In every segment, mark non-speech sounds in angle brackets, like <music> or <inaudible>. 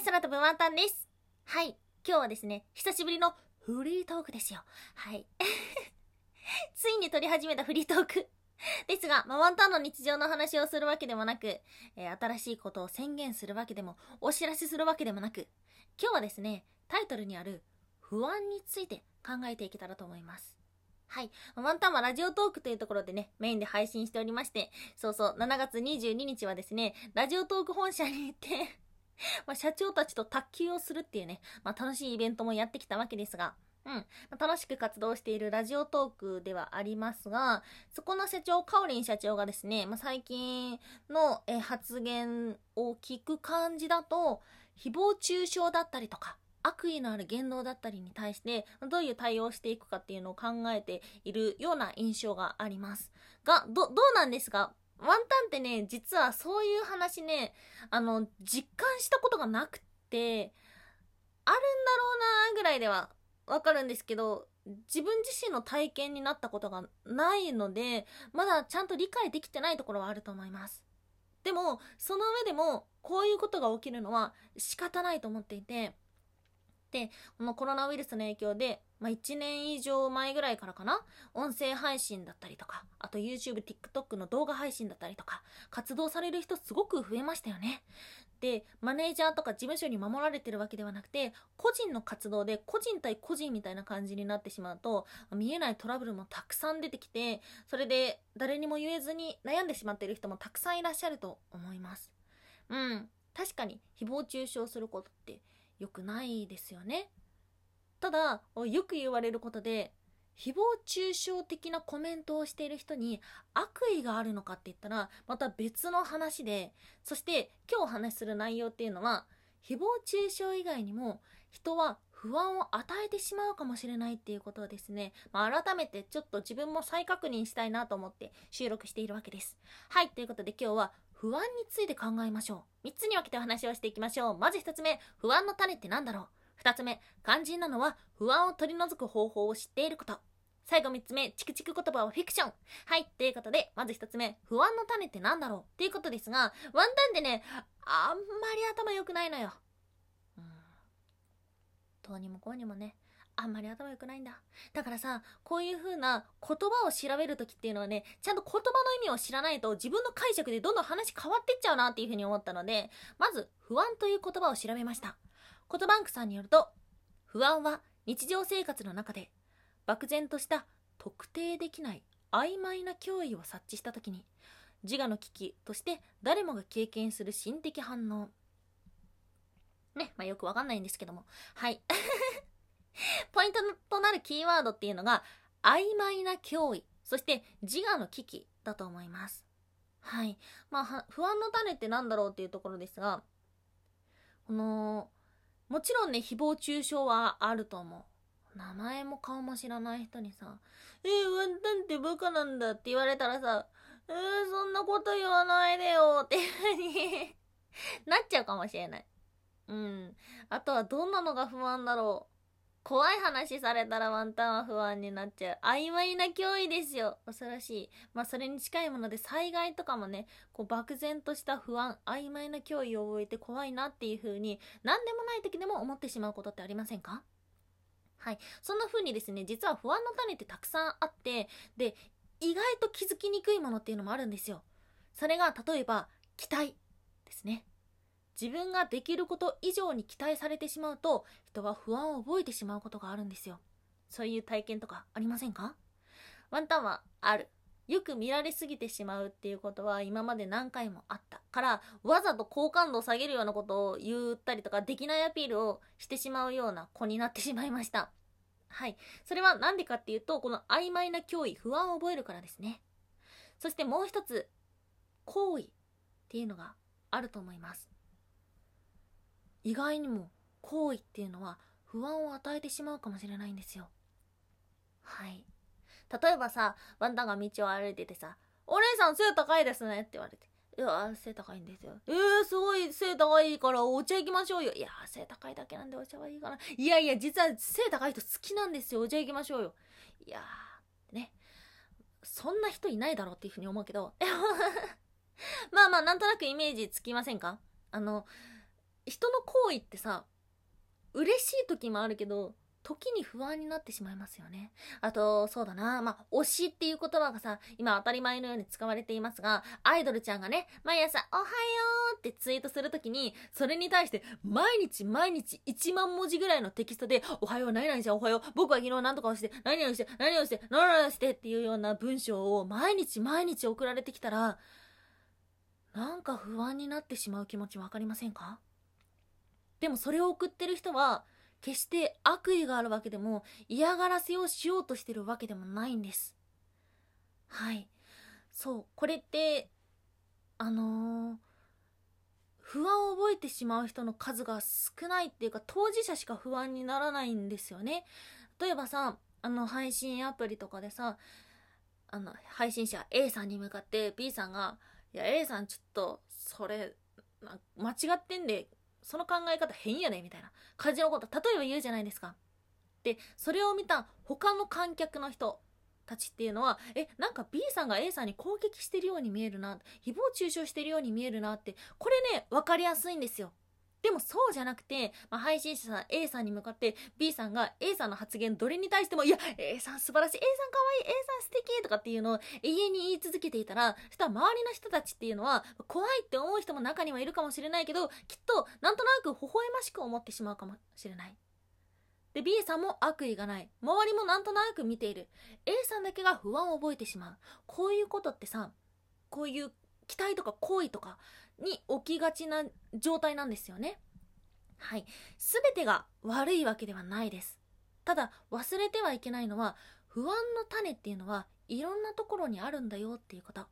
い、空飛ぶワンタンです。はい、今日はですね、久しぶりのフリートークですよ。はい。<laughs> ついに撮り始めたフリートーク。ですが、まあ、ワンタンの日常の話をするわけでもなく、えー、新しいことを宣言するわけでも、お知らせするわけでもなく、今日はですね、タイトルにある不安について考えていけたらと思います。はい。ワンタンはラジオトークというところでね、メインで配信しておりまして、そうそう、7月22日はですね、ラジオトーク本社に行って <laughs> ま社長たちと卓球をするっていうね、まあ、楽しいイベントもやってきたわけですが、うん。楽しく活動しているラジオトークではありますが、そこの社長、カオリン社長がですね、まあ、最近のえ発言を聞く感じだと、誹謗中傷だったりとか、悪意のある言動だったりに対してどういう対応をしていくかっていうのを考えているような印象があります。が、ど、どうなんですかワンタンってね、実はそういう話ね、あの、実感したことがなくて、あるんだろうなぐらいではわかるんですけど、自分自身の体験になったことがないので、まだちゃんと理解できてないところはあると思います。でも、その上でも、こういうことが起きるのは仕方ないと思っていて、で、このコロナウイルスの影響で、まあ、1年以上前ぐらいからかな？音声配信だったりとか、あと YouTube、TikTok の動画配信だったりとか、活動される人すごく増えましたよね。で、マネージャーとか事務所に守られてるわけではなくて、個人の活動で個人対個人みたいな感じになってしまうと、見えないトラブルもたくさん出てきて、それで誰にも言えずに悩んでしまっている人もたくさんいらっしゃると思います。うん。確かに誹謗中傷することって良くないですよね。ただ、よく言われることで、誹謗中傷的なコメントをしている人に悪意があるのかって言ったら、また別の話で、そして今日お話しする内容っていうのは、誹謗中傷以外にも人は不安を与えてしまうかもしれないっていうことをですね、まあ、改めてちょっと自分も再確認したいなと思って収録しているわけです。はい、ということで今日は不安について考えましょう。3つに分けてお話をしていきましょう。まず1つ目、不安の種って何だろう？?2 つ目、肝心なのは不安を取り除く方法を知っていること。最後3つ目、チクチク言葉はフィクション。はい、ということで、まず1つ目、不安の種って何だろう？っていうことですが、ワンタンでね、あんまり頭良くないのよ。うん。どうにもこうにもね、あんまり頭良くないんだ。だからさ、こういう風な言葉を調べるときっていうのはね、ちゃんと言葉の意味を知らないと自分の解釈でどんどん話変わってっちゃうなっていう風に思ったので、まず、不安という言葉を調べました。言葉バンクさんによると、不安は日常生活の中で、漠然とした特定できない曖昧な脅威を察知したときに、自我の危機として誰もが経験する心的反応。ね、まあよくわかんないんですけども。はい。<laughs> ポイントとなるキーワードっていうのが、曖昧な脅威、そして自我の危機だと思います。はい。まあ、不安の種って何だろうっていうところですが、この、もちろんね、誹謗中傷はあると思う。名前も顔も知らない人にさ、えー、ワンタンってバカなんだって言われたらさ、えー、そんなこと言わないでよっていう風に <laughs> なっちゃうかもしれない。うん。あとはどんなのが不安だろう。怖い話されたらワンタンは不安になっちゃう。曖昧な脅威ですよ。恐ろしい。まあそれに近いもので災害とかもね、こう漠然とした不安、曖昧な脅威を覚えて怖いなっていう風に何でもない時でも思ってしまうことってありませんか？はい。そんな風にですね、実は不安の種ってたくさんあって、で、意外と気づきにくいものっていうのもあるんですよ。それが例えば、期待ですね。自分ができること以上に期待されてしまうと人は不安を覚えてしまうことがあるんですよ。そういう体験とかありませんか？ワンタンはある。よく見られすぎてしまうっていうことは今まで何回もあったからわざと好感度を下げるようなことを言ったりとかできないアピールをしてしまうような子になってしまいました。はい。それは何でかっていうとこの曖昧な脅威不安を覚えるからですね。そしてもう一つ行為っていうのがあると思います。意外にも行為っていうのは不安を与えてしまうかもしれないんですよ。はい。例えばさ、ワンタンが道を歩いててさ、お姉さん背高いですねって言われて。いや、背高いんですよ。えー、すごい背高いからお茶行きましょうよ。いや、背高いだけなんでお茶はいいかな。いやいや、実は背高い人好きなんですよ。お茶行きましょうよ。いやー、ね。そんな人いないだろうっていうふうに思うけど。<laughs> まあまあ、なんとなくイメージつきませんか？あの、人の行為ってさ、嬉しい時もあるけど、時に不安になってしまいますよね。あと、そうだな。まあ、推しっていう言葉がさ、今当たり前のように使われていますが、アイドルちゃんがね、毎朝、おはようってツイートするときに、それに対して、毎日毎日1万文字ぐらいのテキストで、おはよう、何々ちゃん、おはよう、僕は昨日何とかをして、何々して、何々して、何々してっていうような文章を毎日毎日送られてきたら、なんか不安になってしまう気持ちわかりませんか？でもそれを送ってる人は、決して悪意があるわけでも嫌がらせをしようとしてるわけでもないんです。はい。そう、これって、あのー、不安を覚えてしまう人の数が少ないっていうか、当事者しか不安にならないんですよね。例えばさ、あの、配信アプリとかでさ、あの、配信者 A さんに向かって B さんが、いや、A さんちょっと、それ、間違ってんで、その考え方変やねみたいな感じのこと例えば言うじゃないですか。でそれを見た他の観客の人たちっていうのはえなんか B さんが A さんに攻撃してるように見えるな誹謗中傷してるように見えるなってこれね分かりやすいんですよ。でもそうじゃなくて、まあ、配信者さん A さんに向かって B さんが A さんの発言どれに対しても、いや、A さん素晴らしい、A さん可愛い、A さん素敵とかっていうのを永遠に言い続けていたら、そしたら周りの人たちっていうのは、怖いって思う人も中にはいるかもしれないけど、きっとなんとなく微笑ましく思ってしまうかもしれない。で、B さんも悪意がない。周りもなんとなく見ている。A さんだけが不安を覚えてしまう。こういうことってさ、こういう期待とか行為とかに起きがちな状態なんですよね。はい。すべてが悪いわけではないです。ただ、忘れてはいけないのは、不安の種っていうのはいろんなところにあるんだよっていうこと。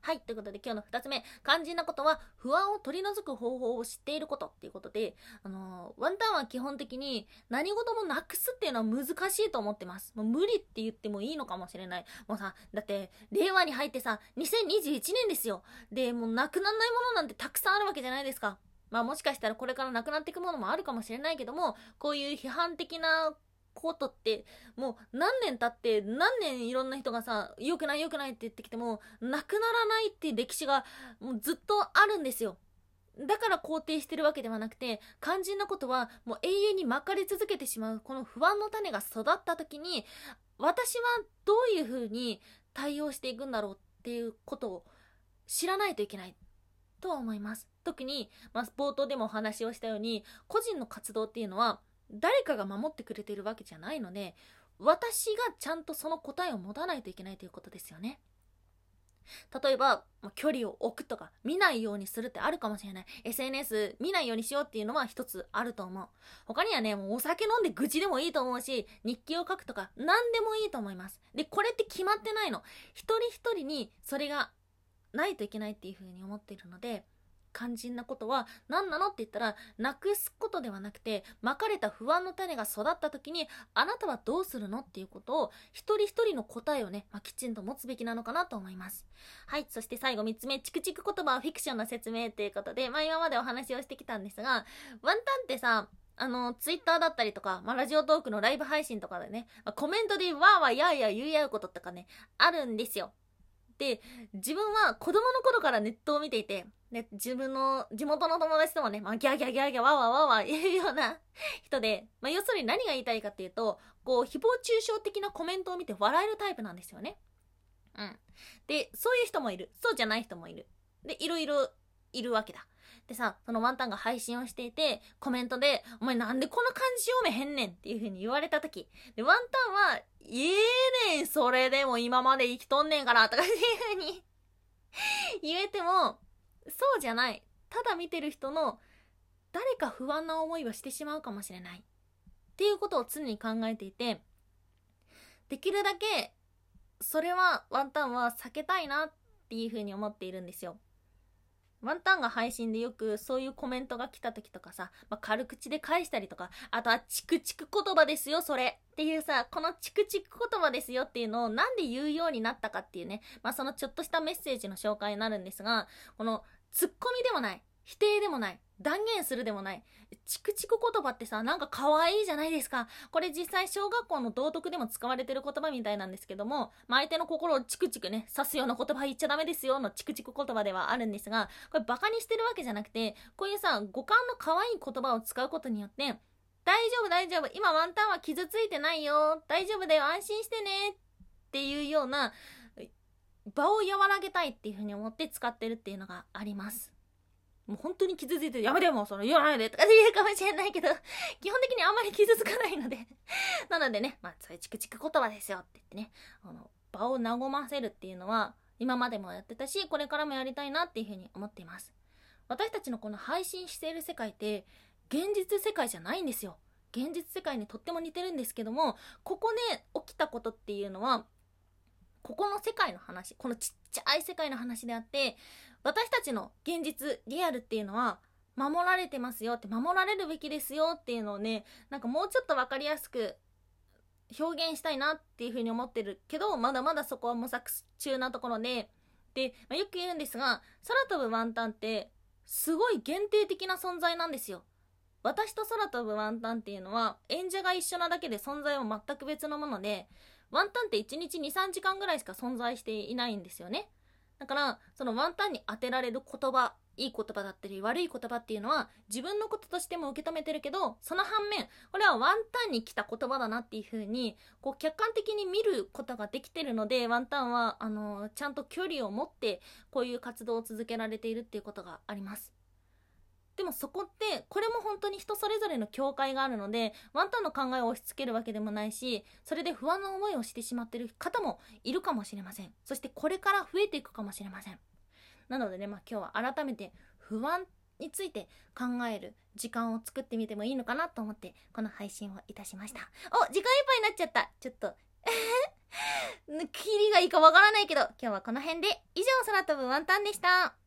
はい。ということで今日の二つ目。肝心なことは不安を取り除く方法を知っていることっていうことで、あのー、ワンタンは基本的に何事もなくすっていうのは難しいと思ってます。もう無理って言ってもいいのかもしれない。もうさ、だって令和に入ってさ、2021年ですよ。で、もうなくならないものなんてたくさんあるわけじゃないですか。まあもしかしたらこれからなくなっていくものもあるかもしれないけども、こういう批判的なことってもう何年経って何年いろんな人がさ良くない良くないって言ってきてもなくならないっていう歴史がもうずっとあるんですよ。だから肯定してるわけではなくて肝心なことはもう永遠にまかり続けてしまうこの不安の種が育った時に私はどういうふうに対応していくんだろうっていうことを知らないといけない。とは思います。特に、まあ、冒頭でもお話をしたように個人の活動っていうのは誰かが守ってくれてるわけじゃないので私がちゃんとその答えを持たないといけないということですよね。例えば、距離を置くとか、見ないようにするってあるかもしれない。SNS 見ないようにしようっていうのは一つあると思う。他にはね、もうお酒飲んで愚痴でもいいと思うし、日記を書くとか、何でもいいと思います。で、これって決まってないの。一人一人にそれがないといけないっていうふうに思っているので、肝心なことは何なのって言ったらなくすことではなくてまかれた不安の種が育った時にあなたはどうするのっていうことを一人一人の答えをね、まあ、きちんと持つべきなのかなと思いますはいそして最後3つ目チクチク言葉はフィクションの説明ということでまあ今までお話をしてきたんですがワンタンってさあの、ツイッターだったりとか、まあ、ラジオトークのライブ配信とかでね、まあ、コメントでわーわーやーやー言い合うこととかね、あるんですよ。で、自分は子供の頃からネットを見ていて、ね、自分の地元の友達ともね、まあ、ギャーギャーギャーギャーワーワーワーワ言うような人で、まあ、要するに何が言いたいかっていうと、こう、誹謗中傷的なコメントを見て笑えるタイプなんですよね。うん。で、そういう人もいる。そうじゃない人もいる。で、いろいろいるわけだ。でさ、そのワンタンが配信をしていて、コメントで、お前なんでこの漢字読めへんねんっていう風に言われた時、で、ワンタンは、言えねん、それでも今まで生きとんねんからとかっていう風に <laughs> 言えても、そうじゃない。ただ見てる人の誰か不安な思いをしてしまうかもしれない。っていうことを常に考えていて、できるだけ、それはワンタンは避けたいなっていう風に思っているんですよ。ワンタンが配信でよくそういうコメントが来た時とかさ、まあ、軽口で返したりとか、あとはチクチク言葉ですよ、それ。っていうさ、このチクチク言葉ですよっていうのをなんで言うようになったかっていうね、まあ、そのちょっとしたメッセージの紹介になるんですが、このツッコミでもない、否定でもない、断言するでもない。チクチク言葉ってさ、なんか可愛いじゃないですか。これ実際小学校の道徳でも使われてる言葉みたいなんですけども、まあ、相手の心をチクチクね、刺すような言葉言っちゃダメですよのチクチク言葉ではあるんですが、これバカにしてるわけじゃなくて、こういうさ、五感の可愛い言葉を使うことによって、大丈夫大丈夫、今ワンタンは傷ついてないよ、大丈夫だよ、安心してね、っていうような、場を和らげたいっていうふうに思って使ってるっていうのがあります。もう本当に傷ついてやめてもその言わないでとか言うかもしれないけど、基本的にあんまり傷つかないので <laughs> なのでね、まあそういうチクチク言葉ですよって言ってね、あの、場を和ませるっていうのは、今までもやってたし、これからもやりたいなっていうふうに思っています。私たちのこの配信している世界って、現実世界じゃないんですよ。現実世界にとっても似てるんですけども、ここで起きたことっていうのは、ここの世界の話、このちっちゃい世界の話であって、私たちの現実、リアルっていうのは、守られてますよって、守られるべきですよっていうのをね、なんかもうちょっとわかりやすく表現したいなっていうふうに思ってるけど、まだまだそこは模索中なところで、で、まあ、よく言うんですが、空飛ぶワンタンって、すごい限定的な存在なんですよ。私と空飛ぶワンタンっていうのは、演者が一緒なだけで存在は全く別のもので、ワンタンって1日2、3時間ぐらいしか存在していないんですよね。だから、そのワンタンに当てられる言葉、いい言葉だったり悪い言葉っていうのは自分のこととしても受け止めてるけど、その反面、これはワンタンに来た言葉だなっていう風に、こう客観的に見ることができてるので、ワンタンは、あの、ちゃんと距離を持ってこういう活動を続けられているっていうことがあります。でもそこってこれも本当に人それぞれの境界があるのでワンタンの考えを押し付けるわけでもないしそれで不安な思いをしてしまってる方もいるかもしれません。そしてこれから増えていくかもしれません。なのでね、まあ、今日は改めて不安について考える時間を作ってみてもいいのかなと思ってこの配信をいたしました。お時間いっぱいになっちゃった。ちょっと <laughs> キリがいいかわからないけど今日はこの辺で。以上空飛ぶワンタンでした。